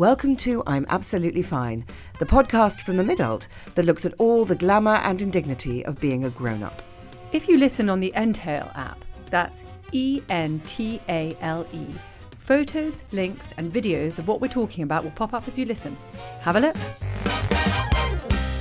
Welcome to I'm Absolutely Fine, the podcast from the midult that looks at all the glamour and indignity of being a grown up. If you listen on the Entale app, that's E N T A L E, photos, links, and videos of what we're talking about will pop up as you listen. Have a look.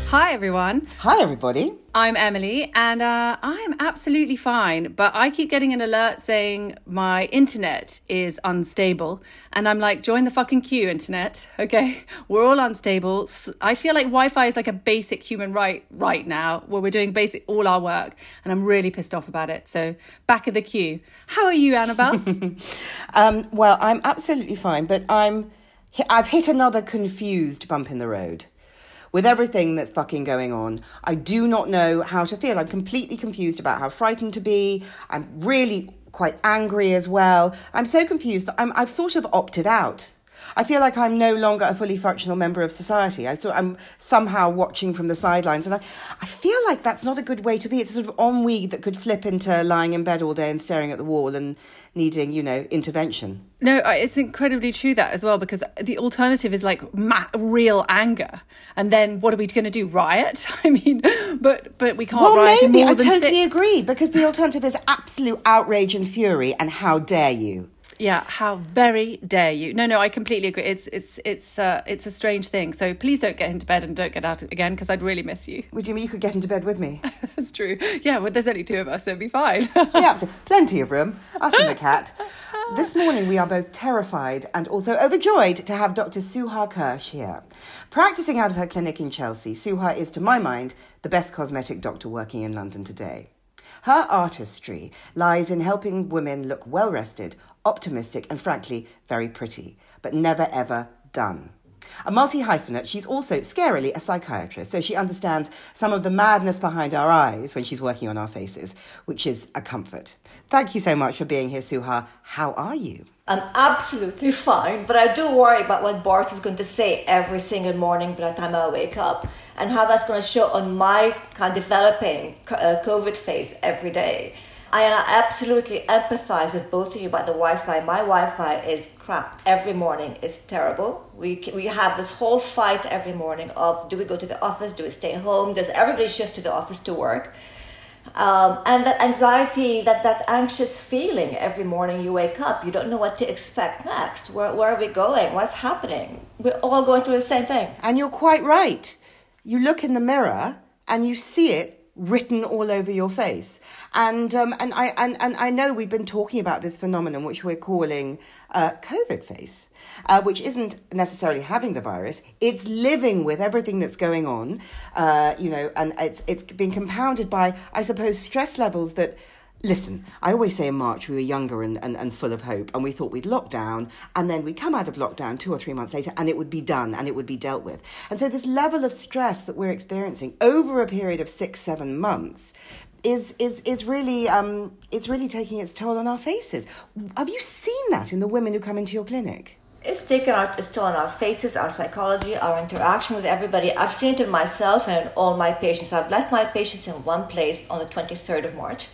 Hi, everyone. Hi, everybody. I'm Emilie, and uh, I'm absolutely fine. But I keep getting an alert saying my internet is unstable, and I'm like, join the fucking queue, internet. Okay, we're all unstable. I feel like Wi-Fi is like a basic human right right now, where we're doing basic all our work, and I'm really pissed off about it. So back of the queue. How are you, Annabel? um, well, I'm absolutely fine, but I'm I've hit another confused bump in the road with everything that's fucking going on. I do not know how to feel. I'm completely confused about how frightened to be. I'm really quite angry as well. I'm so confused that I'm, I've sort of opted out. I feel like I'm no longer a fully functional member of society. I sort, I'm somehow watching from the sidelines, and I, I feel like that's not a good way to be. It's a sort of ennui that could flip into lying in bed all day and staring at the wall and needing, you know, intervention. No, it's incredibly true that as well because the alternative is like ma- real anger, and then what are we going to do? Riot? I mean, but but we can't. Well, maybe I totally six. agree because the alternative is absolute outrage and fury, and how dare you? Yeah, how very dare you? No, no, I completely agree. It's it's it's uh, it's a strange thing. So please don't get into bed and don't get out again because I'd really miss you. Would you mean you could get into bed with me? That's true. Yeah, well, there's only two of us, so it'd be fine. yeah, so plenty of room. Us and the cat. This morning we are both terrified and also overjoyed to have Dr. Suha Kersh here. Practicing out of her clinic in Chelsea, Suha is, to my mind, the best cosmetic doctor working in London today. Her artistry lies in helping women look well rested, optimistic, and frankly, very pretty, but never ever done. A multi hyphenate, she's also scarily a psychiatrist, so she understands some of the madness behind our eyes when she's working on our faces, which is a comfort. Thank you so much for being here, Suha. How are you? I'm absolutely fine, but I do worry about what Boris is going to say every single morning by the time I wake up and how that's going to show on my kind of developing uh, COVID face every day. I absolutely empathize with both of you about the Wi-Fi. My Wi-Fi is crap every morning. It's terrible. We we have this whole fight every morning of do we go to the office, do we stay home? Does everybody shift to the office to work? Um, and that anxiety, that, that anxious feeling every morning you wake up, you don't know what to expect next. Where, where are we going? What's happening? We're all going through the same thing. And you're quite right. You look in the mirror and you see it written all over your face. And um, and I and, and I know we've been talking about this phenomenon which we're calling uh, COVID face, uh, which isn't necessarily having the virus. It's living with everything that's going on, uh, you know, and it's it's been compounded by I suppose stress levels that Listen, I always say in March we were younger and, and, and full of hope, and we thought we'd lock down, and then we'd come out of lockdown two or three months later, and it would be done and it would be dealt with. And so, this level of stress that we're experiencing over a period of six, seven months is is is really um, it's really taking its toll on our faces. Have you seen that in the women who come into your clinic? It's taken our, its toll on our faces, our psychology, our interaction with everybody. I've seen it in myself and in all my patients. I've left my patients in one place on the 23rd of March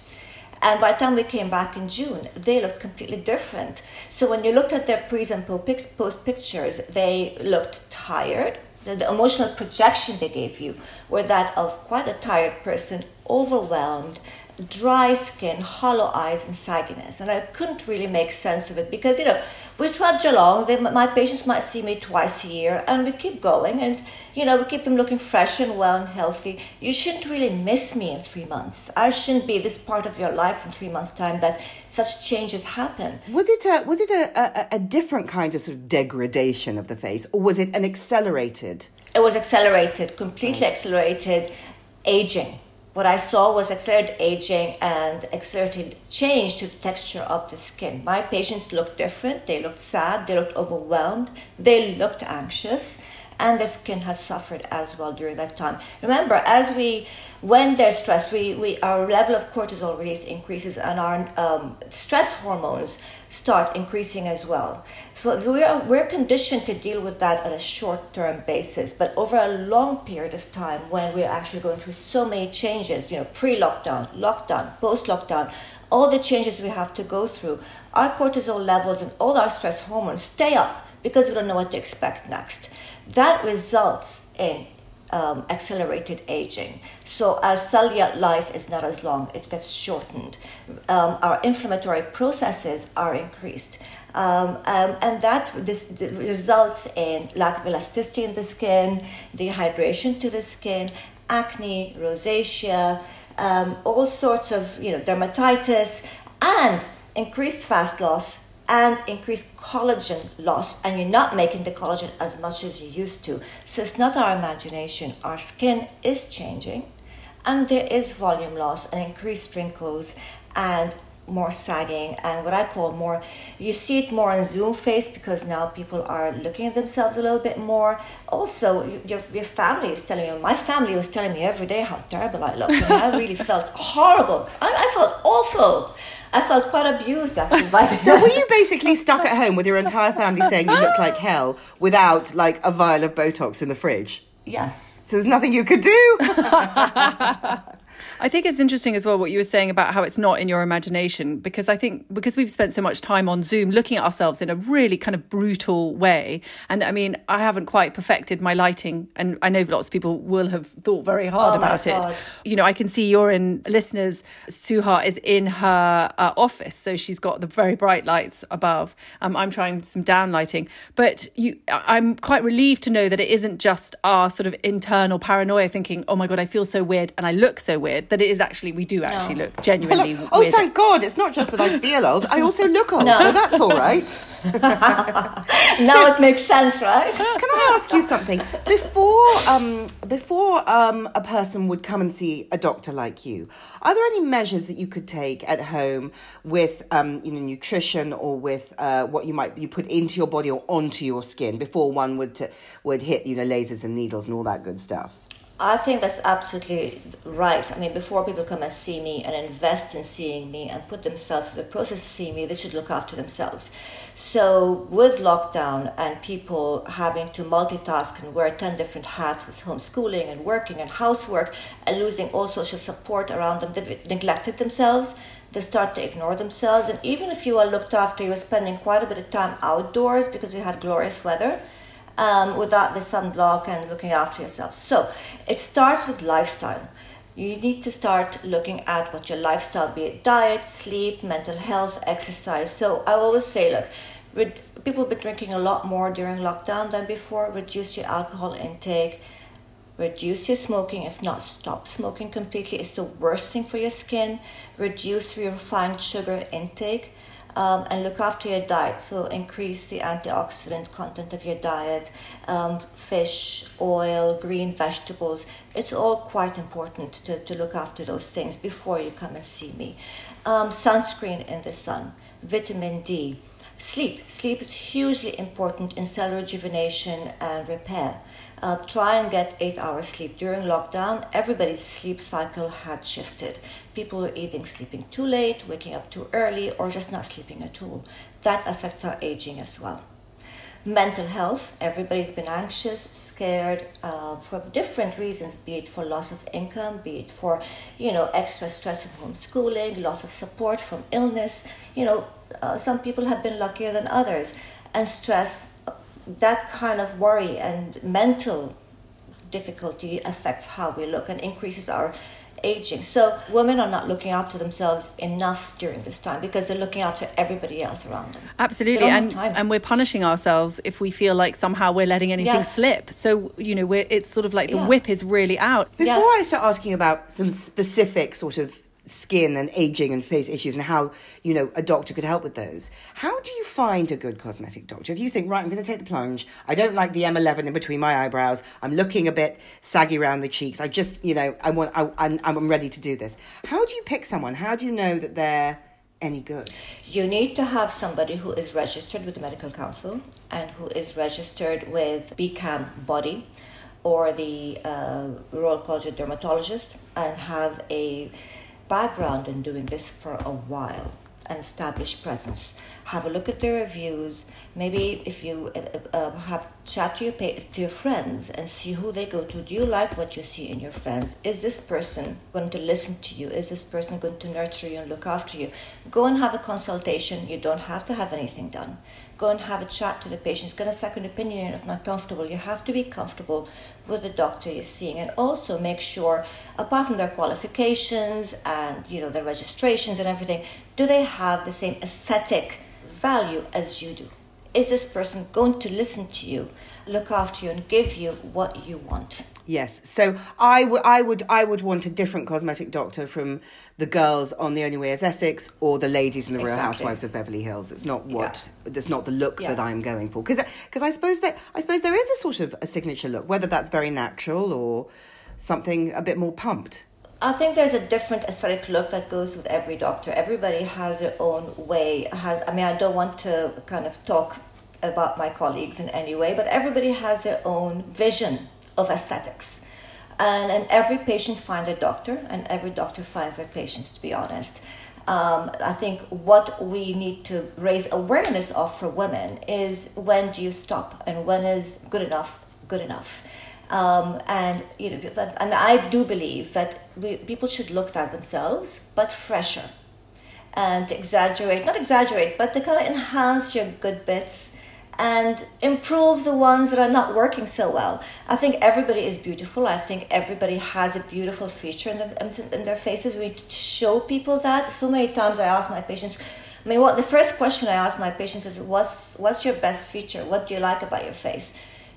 and by the time we came back in June, they looked completely different. So when you looked at their pre and post pictures, they looked tired. The, the emotional projection they gave you were that of quite a tired person, overwhelmed, dry skin, hollow eyes, and sagginess. And I couldn't really make sense of it because, you know, we trudge along. They, my patients might see me twice a year, and we keep going. And, you know, we keep them looking fresh and well and healthy. You shouldn't really miss me in three months. I shouldn't be this part of your life in three months' time that such changes happen. Was it a, was it a, a, a different kind of sort of degradation of the face, or was it an accelerated? It was accelerated, completely accelerated aging what I saw was accelerated aging and accelerated change to the texture of the skin. My patients looked different. They looked sad. They looked overwhelmed. They looked anxious. And the skin has suffered as well during that time. Remember, as we, when there's stress, we, we our level of cortisol release increases and our um, stress hormones start increasing as well. So we are, we're conditioned to deal with that on a short term basis, but over a long period of time when we're actually going through so many changes, you know, pre lockdown, lockdown, post lockdown, all the changes we have to go through, our cortisol levels and all our stress hormones stay up because we don't know what to expect next. That results in um, accelerated aging. So as cellular life is not as long, it gets shortened. Um, our inflammatory processes are increased. Um, um, and that this results in lack of elasticity in the skin, dehydration to the skin, acne, rosacea, um, all sorts of you know dermatitis, and increased fat loss and increased collagen loss, and you're not making the collagen as much as you used to. So it's not our imagination. Our skin is changing, and there is volume loss and increased wrinkles and more sagging and what I call more you see it more on Zoom face because now people are looking at themselves a little bit more. Also your, your family is telling you my family was telling me every day how terrible I look and I really felt horrible. I, I felt awful. I felt quite abused actually by So were you basically stuck at home with your entire family saying you look like hell without like a vial of Botox in the fridge? Yes. So there's nothing you could do. I think it's interesting as well what you were saying about how it's not in your imagination because I think because we've spent so much time on Zoom looking at ourselves in a really kind of brutal way. And I mean, I haven't quite perfected my lighting, and I know lots of people will have thought very hard oh about it. You know, I can see you're in listeners. Suha is in her uh, office, so she's got the very bright lights above. Um, I'm trying some down lighting, but you, I'm quite relieved to know that it isn't just our sort of internal paranoia thinking, "Oh my god, I feel so weird and I look so weird." That it is actually we do actually no. look genuinely. oh, weird. thank God! It's not just that I feel old; I also look old. No. So that's all right. now so, it makes sense, right? Can I ask you something? Before, um, before um, a person would come and see a doctor like you, are there any measures that you could take at home with, um, you know, nutrition or with uh, what you might you put into your body or onto your skin before one would to, would hit, you know, lasers and needles and all that good stuff? I think that's absolutely right. I mean, before people come and see me and invest in seeing me and put themselves through the process of seeing me, they should look after themselves. So, with lockdown and people having to multitask and wear 10 different hats with homeschooling and working and housework and losing all social support around them, they've neglected themselves. They start to ignore themselves. And even if you are looked after, you're spending quite a bit of time outdoors because we had glorious weather um, without the sunblock and looking after yourself. So it starts with lifestyle. You need to start looking at what your lifestyle, be it diet, sleep, mental health, exercise. So I always say, look, people have been drinking a lot more during lockdown than before. Reduce your alcohol intake, reduce your smoking, if not stop smoking completely. It's the worst thing for your skin. Reduce your refined sugar intake um, and look after your diet. So increase the antioxidant content of your diet, um, fish, oil, green vegetables. It's all quite important to, to look after those things before you come and see me. Um, sunscreen in the sun, vitamin D. Sleep. Sleep is hugely important in cell rejuvenation and repair. Uh, try and get eight hours sleep. During lockdown, everybody's sleep cycle had shifted. People were either sleeping too late, waking up too early, or just not sleeping at all. That affects our aging as well mental health. Everybody's been anxious, scared uh, for different reasons, be it for loss of income, be it for, you know, extra stress of homeschooling, loss of support from illness. You know, uh, some people have been luckier than others. And stress, that kind of worry and mental difficulty affects how we look and increases our aging. So women are not looking after themselves enough during this time because they're looking after everybody else around them. Absolutely, and and we're punishing ourselves if we feel like somehow we're letting anything yes. slip. So you know, we're it's sort of like the yeah. whip is really out. Before yes. I start asking about some specific sort of skin and aging and face issues and how you know a doctor could help with those. How do you find a good cosmetic doctor? If you think right i'm going to take the plunge. I don't like the m11 in between my eyebrows. I'm looking a bit saggy around the cheeks. I just you know i want I, I'm, I'm ready to do this. How do you pick someone? How do you know that they're any good? You need to have somebody who is registered with the medical council and who is registered with bcam body or the uh, royal college of dermatologists and have a background in doing this for a while. an established presence. Have a look at their reviews. Maybe if you uh, uh, have chat to your to your friends and see who they go to. Do you like what you see in your friends? Is this person going to listen to you? Is this person going to nurture you and look after you? Go and have a consultation. You don't have to have anything done. Go and have a chat to the patient. Get a second opinion if not comfortable. You have to be comfortable with the doctor you're seeing, and also make sure, apart from their qualifications and you know their registrations and everything, do they have the same aesthetic value as you do? Is this person going to listen to you, look after you, and give you what you want? Yes. So I would I would I would want a different cosmetic doctor from the girls on The Only Way is Essex or the ladies in the Real Exactly. Housewives of Beverly Hills. It's not what that's not the look Yeah. that I'm going for because because I suppose that I suppose there is a sort of a signature look whether that's very natural or something a bit more pumped. I think there's a different aesthetic look that goes with every doctor. Everybody has their own way. Has I mean, I don't want to kind of talk about my colleagues in any way, but everybody has their own vision of aesthetics. And, and every patient finds a doctor, and every doctor finds their patients, to be honest. Um, I think what we need to raise awareness of for women is when do you stop and when is good enough good enough. Um, and you know, and I do believe that we, people should look at themselves, but fresher, and exaggerate, not exaggerate, but to kind of enhance your good bits and improve the ones that are not working so well. I think everybody is beautiful. I think everybody has a beautiful feature in, the, in their faces. We show people that. So many times I ask my patients, I mean, what the first question I ask my patients is, "What's what's your best feature? What do you like about your face?"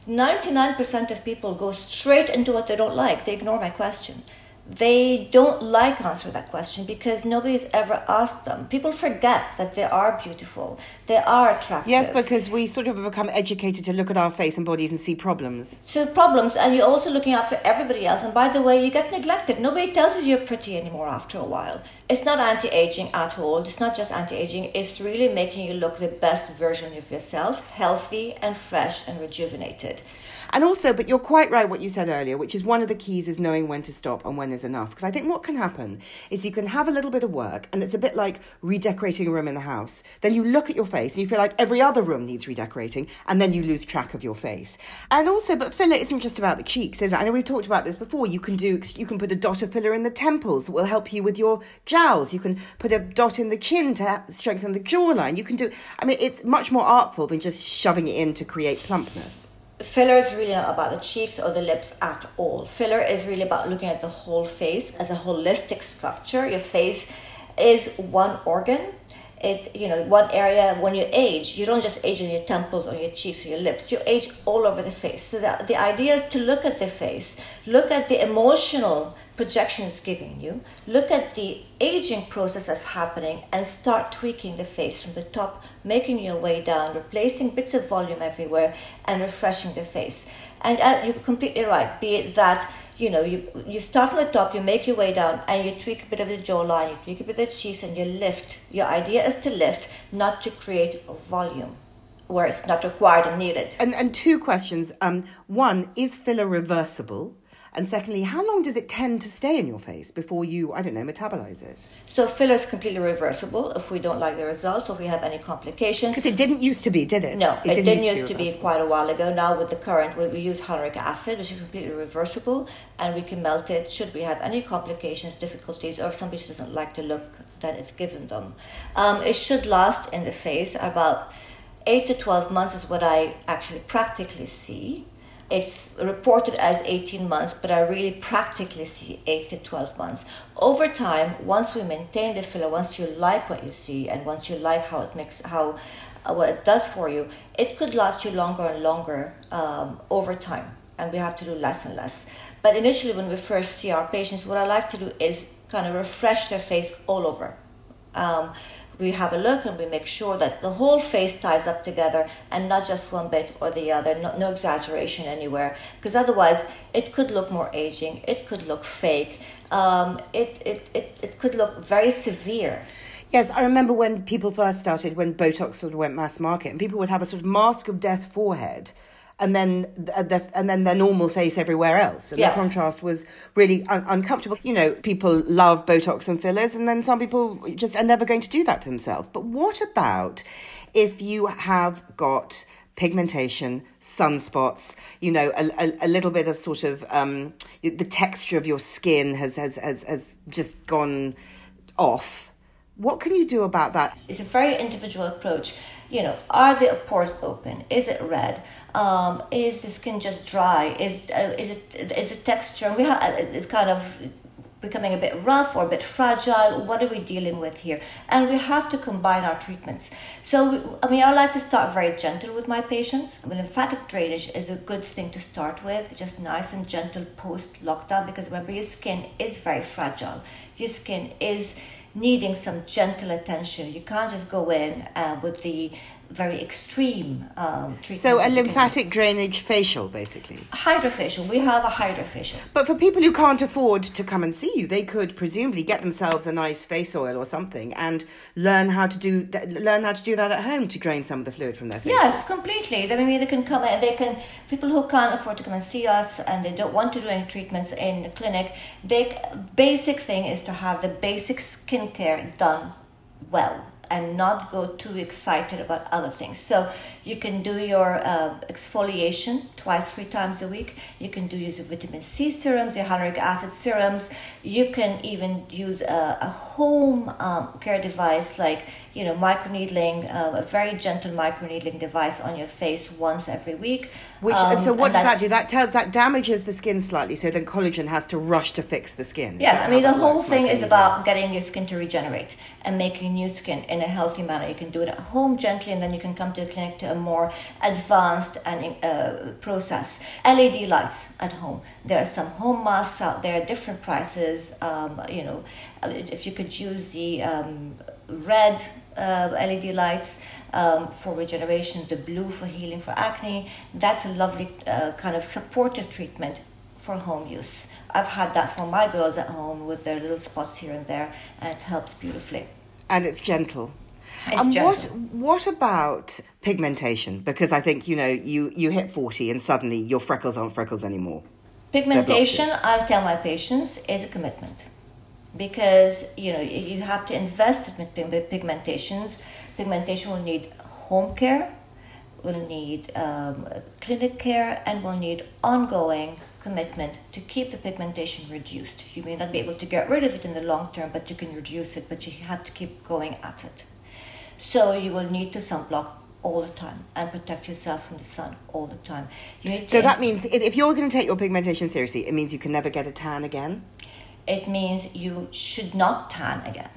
Ninety-nine percent of people go straight into what they don't like. They ignore my question. They don't like answer that question because nobody's ever asked them. People forget that they are beautiful. They are attractive. Yes, because we sort of become educated to look at our face and bodies and see problems. So problems, and you're also looking after everybody else. And by the way, you get neglected. Nobody tells you you're pretty anymore after a while. It's not anti-aging at all. It's not just anti-aging. It's really making you look the best version of yourself, healthy and fresh and rejuvenated. And also, but you're quite right what you said earlier, which is one of the keys is knowing when to stop and when there's enough. Because I think what can happen is you can have a little bit of work, and it's a bit like redecorating a room in the house. Then you look at your face and you feel like every other room needs redecorating, and then you lose track of your face. And also, but filler isn't just about the cheeks, is it? I know we've talked about this before. You can do, you can put a dot of filler in the temples that will help you with your jowls. You can put a dot in the chin to strengthen the jawline. You can do, I mean, it's much more artful than just shoving it in to create plumpness. Filler is really not about the cheeks or the lips at all. Filler is really about looking at the whole face as a holistic structure. Your face is one organ. It you know one area when you age, you don't just age on your temples or your cheeks or your lips. You age all over the face. So the, the idea is to look at the face, look at the emotional projection it's giving you, look at the aging process that's happening, and start tweaking the face from the top, making your way down, replacing bits of volume everywhere, and refreshing the face. And uh, you're completely right. Be it that you know you you start from the top, you make your way down, and you tweak a bit of the jawline, you tweak a bit of the cheeks, and you lift. Your idea is to lift, not to create volume where it's not required and needed. And and two questions. Um, one is filler reversible, and secondly, how long does it tend to stay in your face before you, I don't know, metabolize it? So filler is completely reversible if we don't like the results or if we have any complications. Because it didn't used to be, did it? No, it, didn't, used to be reversible. quite a while ago. Now with the current, we, we use hyaluronic acid, which is completely reversible, and we can melt it should we have any complications, difficulties, or if somebody doesn't like the look that it's given them. Um, it should last in the face about eight to twelve months is what I actually practically see. It's reported as 18 months, but I really practically see 8 to 12 months. Over time, once we maintain the filler, once you like what you see, and once you like how it makes, how uh, what it does for you, it could last you longer and longer um, over time, and we have to do less and less. But initially, when we first see our patients, what I like to do is kind of refresh their face all over. Um, we have a look and we make sure that the whole face ties up together and not just one bit or the other, no, no exaggeration anywhere, because otherwise it could look more aging, it could look fake, um, it, it, it, it could look very severe. Yes, I remember when people first started, when Botox sort of went mass market, and people would have a sort of mask of death forehead. And then the, and then their normal face everywhere else. And Yeah. the contrast was really un- uncomfortable. You know, people love Botox and fillers, and then some people just are never going to do that to themselves. But what about if you have got pigmentation, sunspots, you know, a, a, a little bit of sort of um, the texture of your skin has, has, has, has just gone off. What can you do about that? It's a very individual approach. You know, are the pores open? Is it red? Um, is the skin just dry? Is uh, is it is it texture? We have it's kind of becoming a bit rough or a bit fragile. What are we dealing with here? And we have to combine our treatments. So I mean, I like to start very gentle with my patients. Lymphatic drainage is a good thing to start with, just nice and gentle post lockdown because remember your skin is very fragile. Your skin is needing some gentle attention. You can't just go in uh, with the very extreme um, treatments. So, a lymphatic drainage facial, basically. hydrofacial. We have a hydrofacial. But for people who can't afford to come and see you, they could presumably get themselves a nice face oil or something and learn how to do th- learn how to do that at home to drain some of the fluid from their face. Yes, completely. I mean, they can come in. They can people who can't afford to come and see us and they don't want to do any treatments in the clinic. The basic thing is to have the basic skincare done well and not go too excited about other things. So you can do your uh, exfoliation twice, three times a week. You can do use your vitamin C serums, your hyaluronic acid serums. You can even use a, a home um, care device like you know microneedling, uh, a very gentle microneedling device on your face once every week. Which Um, so what does that, do? That tells that damages the skin slightly, so then collagen has to rush to fix the skin. Yeah, I mean, the whole thing is about getting your skin to regenerate and making new skin in a healthy manner. You can do it at home gently, and then you can come to a clinic to a more advanced and uh, process. LED lights at home. There are some home masks out there, different prices. Um, you know, if you could use the um, red uh, LED lights um, for regeneration, the blue for healing for acne, that's a lovely uh, kind of supportive treatment for home use. I've had that for my girls at home with their little spots here and there, and it helps beautifully. and it's gentle. It's and what gentle. what about pigmentation? Because I think you know you you hit forty and suddenly your freckles aren't freckles anymore. Pigmentation. I tell my patients, is a commitment because you know you you have to invest in pig- pigmentations. Pigmentation will need home care, will need um, clinic care, and will need ongoing commitment to keep the pigmentation reduced. You may not be able to get rid of it in the long term, but you can reduce it. But you have to keep going at it. So you will need to sunblock all the time and protect yourself from the sun all the time. You need So that means if you're going to take your pigmentation seriously, it means you can never get a tan again. It means you should not tan again.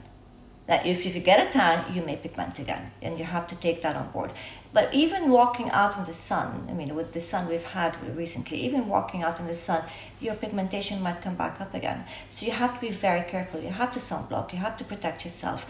That if, if you get a tan, you may pigment again, and you have to take that on board. But even walking out in the sun, I mean, with the sun we've had recently, even walking out in the sun, your pigmentation might come back up again. So you have to be very careful. You have to sunblock. You have to protect yourself.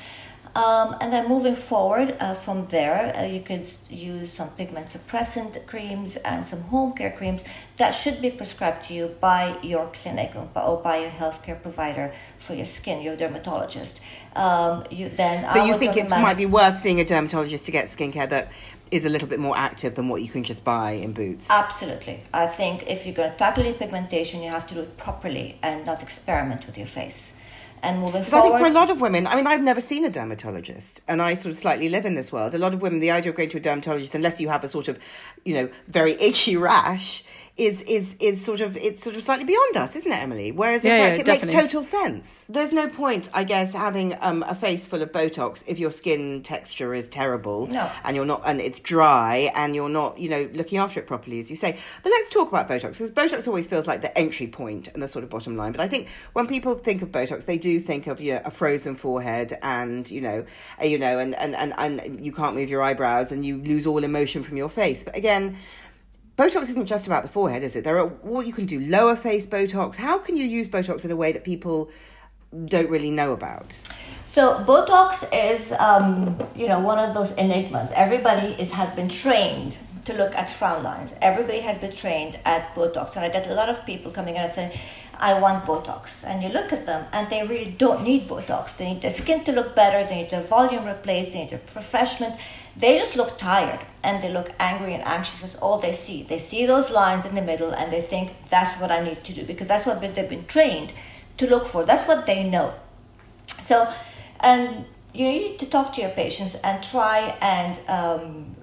Um, and then moving forward uh, from there, uh, you could use some pigment suppressant creams and some home care creams that should be prescribed to you by your clinic or by, or by your healthcare provider for your skin, your dermatologist. Um, you then So I you think it might be worth seeing a dermatologist to get skincare that is a little bit more active than what you can just buy in Boots. Absolutely. I think if you're going to tackle pigmentation, you have to do it properly and not experiment with your face. And moving Because I think for a lot of women, I mean, I've never seen a dermatologist, and I sort of slightly live in this world. A lot of women, the idea of going to a dermatologist, unless you have a sort of, you know, very itchy rash, is is is sort of it's sort of slightly beyond us, isn't it, Emilie? Whereas in Yeah, fact, yeah, it makes total sense. There's no point, I guess, having um, a face full of Botox if your skin texture is terrible, No. and you're not, and it's dry, and you're not, you know, looking after it properly, as you say. But let's talk about Botox because Botox always feels like the entry point and the sort of bottom line. But I think when people think of Botox, they do think of you know, a frozen forehead, and you know, uh, you know, and, and and and you can't move your eyebrows, and you lose all emotion from your face. But again. Botox isn't just about the forehead, is it? There are what you can do lower face Botox. How can you use Botox in a way that people don't really know about? So Botox is, um, you know, one of those enigmas. Everybody is has been trained to look at frown lines. Everybody has been trained at Botox, and I get a lot of people coming in and saying, "I want Botox," and you look at them, and they really don't need Botox. They need their skin to look better. They need their volume replaced. They need their refreshment. They just look tired and they look angry and anxious. That's all they see. They see those lines in the middle and they think that's what I need to do because that's what they've been trained to look for. That's what they know. So, and you need to talk to your patients and try and um,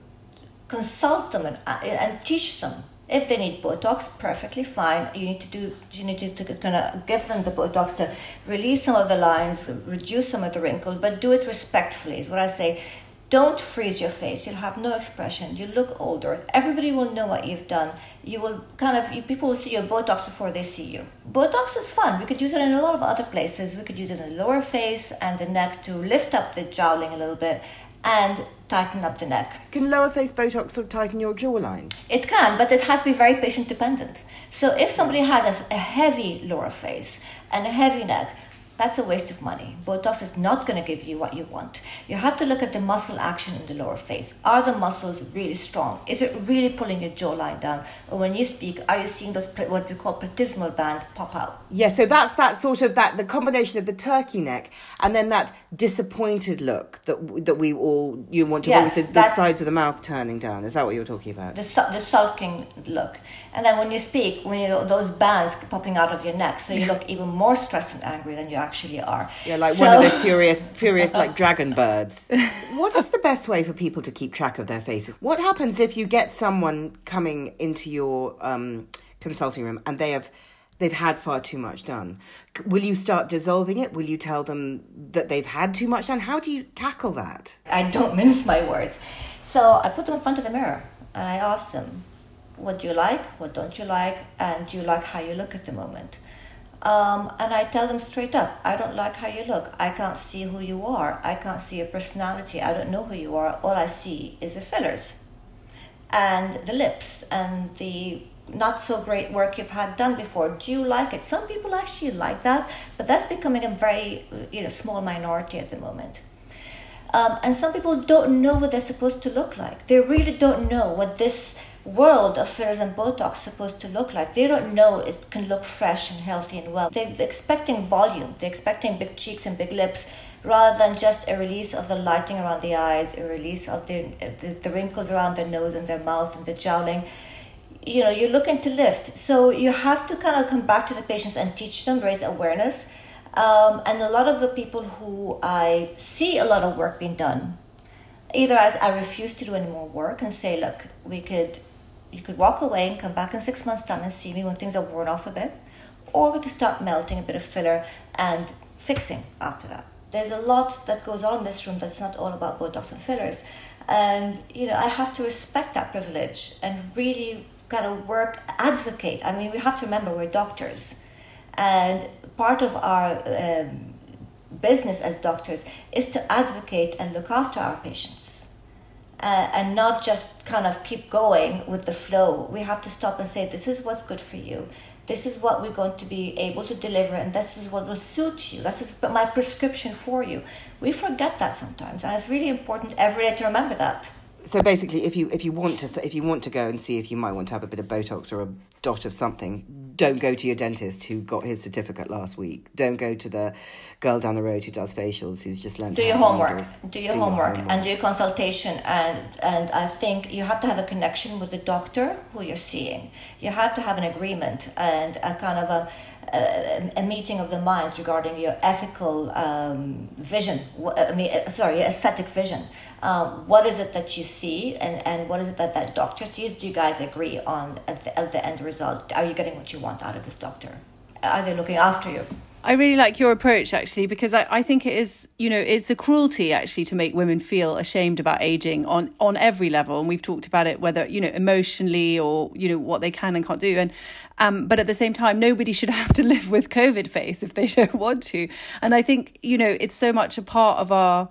consult them and, uh, and teach them if they need Botox, perfectly fine. You need to do you need to, to kind of give them the Botox to release some of the lines, reduce some of the wrinkles, but do it respectfully. Is what I say. Don't freeze your face. You'll have no expression. You look older. Everybody will know what you've done. You will kind of you, people will see your Botox before they see you. Botox is fun. We could use it in a lot of other places. We could use it in the lower face and the neck to lift up the jowling a little bit and tighten up the neck. Can lower face Botox sort of tighten your jawline? It can, but it has to be very patient dependent. So if somebody has a, a heavy lower face and a heavy neck, that's a waste of money. Botox is not going to give you what you want. You have to look at the muscle action in the lower face. Are the muscles really strong? Is it really pulling your jawline down? Or when you speak, are you seeing those what we call platysmal band pop out? Yeah, so that's that sort of that the combination of the turkey neck and then that disappointed look that that we all you want to Yes, with the, the sides of the mouth turning down. Is that what you're talking about? The, the sulking look. And then when you speak, when you know those bands popping out of your neck, so you look even more stressed and angry than you actually are. Yeah, like So- one of those furious, furious like dragon birds. what is the best way for people to keep track of their faces? What happens if you get someone coming into your um, consulting room and they have they've had far too much done? Will you start dissolving it? Will you tell them that they've had too much done? How do you tackle that? I don't mince my words. So I put them in front of the mirror and I ask them, what do you like? What don't you like? And do you like how you look at the moment? Um, and I tell them straight up, I don't like how you look. I can't see who you are. I can't see your personality. I don't know who you are. All I see is the fillers and the lips and the not so great work you've had done before. Do you like it? Some people actually like that, but that's becoming a very you know small minority at the moment. Um, and some people don't know what they're supposed to look like. They really don't know what this world of fillers and Botox supposed to look like. They don't know it can look fresh and healthy and well. They're expecting volume. They're expecting big cheeks and big lips rather than just a release of the lighting around the eyes, a release of the, the, the wrinkles around their nose and their mouth and the jowling. You know, you're looking to lift. So you have to kind of come back to the patients and teach them, raise awareness. Um, and a lot of the people who I see a lot of work being done, either as I refuse to do any more work and say, look, we could, you could walk away and come back in six months' time and see me when things are worn off a bit, or we could start melting a bit of filler and fixing after that. There's a lot that goes on in this room that's not all about Botox and fillers, and you know I have to respect that privilege and really kind of work, advocate. I mean, we have to remember we're doctors, and part of our um, business as doctors is to advocate and look after our patients uh, and not just kind of keep going with the flow. We have to stop and say, this is what's good for you. This is what we're going to be able to deliver, and this is what will suit you. This is my prescription for you. We forget that sometimes, and it's really important every day to remember that. So basically, if you if you want to if you want to go and see if you might want to have a bit of Botox or a dot of something, don't go to your dentist who got his certificate last week. Don't go to the girl down the road who does facials who's just learned. do your homework needles. do your homework and do your consultation and and i think you have to have a connection with the doctor who you're seeing you have to have an agreement and a kind of a a, a meeting of the minds regarding your ethical um, vision. I mean uh, sorry aesthetic vision. Um, what is it that you see and, and what is it that that doctor sees? Do you guys agree on at the, at the end result? Are you getting what you want out of this doctor? Are they looking after you I really like your approach actually because I, I think it is you know it's a cruelty actually to make women feel ashamed about aging on on every level. And we've talked about it whether you know emotionally or you know what they can and can't do. And um but at the same time nobody should have to live with covid face if they don't want to. And I think you know it's so much a part of our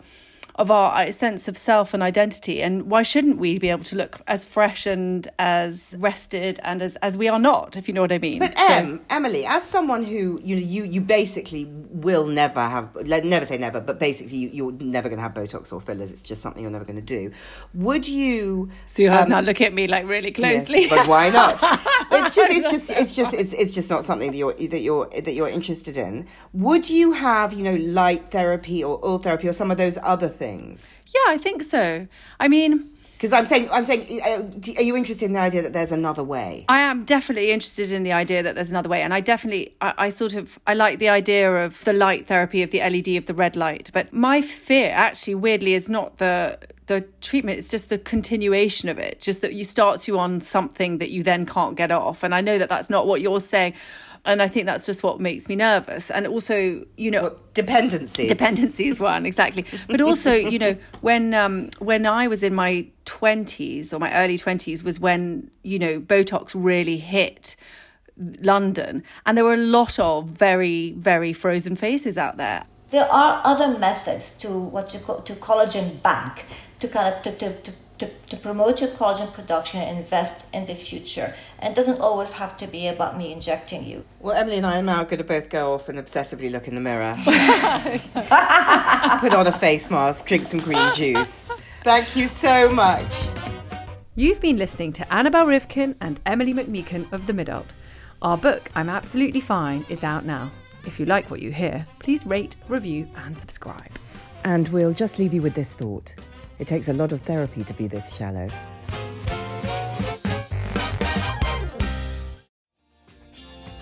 of our uh, sense of self and identity and why shouldn't we be able to look as fresh and as rested and as as we are not if you know what I mean But So- Emilie, as someone who you know, you you basically will never have, never say never, but basically you, you're never going to have Botox or fillers. It's just something you're never going to do. Would you? Sue has um, now look at me like really yes, closely. but why not? it's just, it's just, it's just, it's, it's just not something that you're that you're that you're interested in. Would you have, you know, light therapy or oil therapy or some of those other things? Things? Yeah, I think so. I mean, Because I'm saying, I'm saying, uh, are you interested in the idea that there's another way? I am definitely interested in the idea that there's another way, and I definitely, I, I sort of, I like the idea of the light therapy of the LED of the red light. But my fear, actually, weirdly, is not the the treatment; it's just the continuation of it. Just that you starts you on something that you then can't get off. And I know that that's not what you're saying, and I think that's just what makes me nervous. And also, you know, Dependency. dependency is one exactly but also you know when um when i was in my 20s or my early 20s was when you know botox really hit london and there were a lot of very very frozen faces out there There are other methods to what you call to collagen bank to kind of to, to, to, to, to promote your collagen production and invest in the future. And it doesn't always have to be about me injecting you. Well, Emilie and I are now going to both go off and obsessively look in the mirror. Put on a face mask, drink some green juice. Thank you so much. You've been listening to Annabel Rivkin and Emilie McMeekan of The Midult. Our book, I'm Absolutely Fine, is out now. If you like what you hear, please rate, review, and subscribe. And we'll just leave you with this thought. It takes a lot of therapy to be this shallow.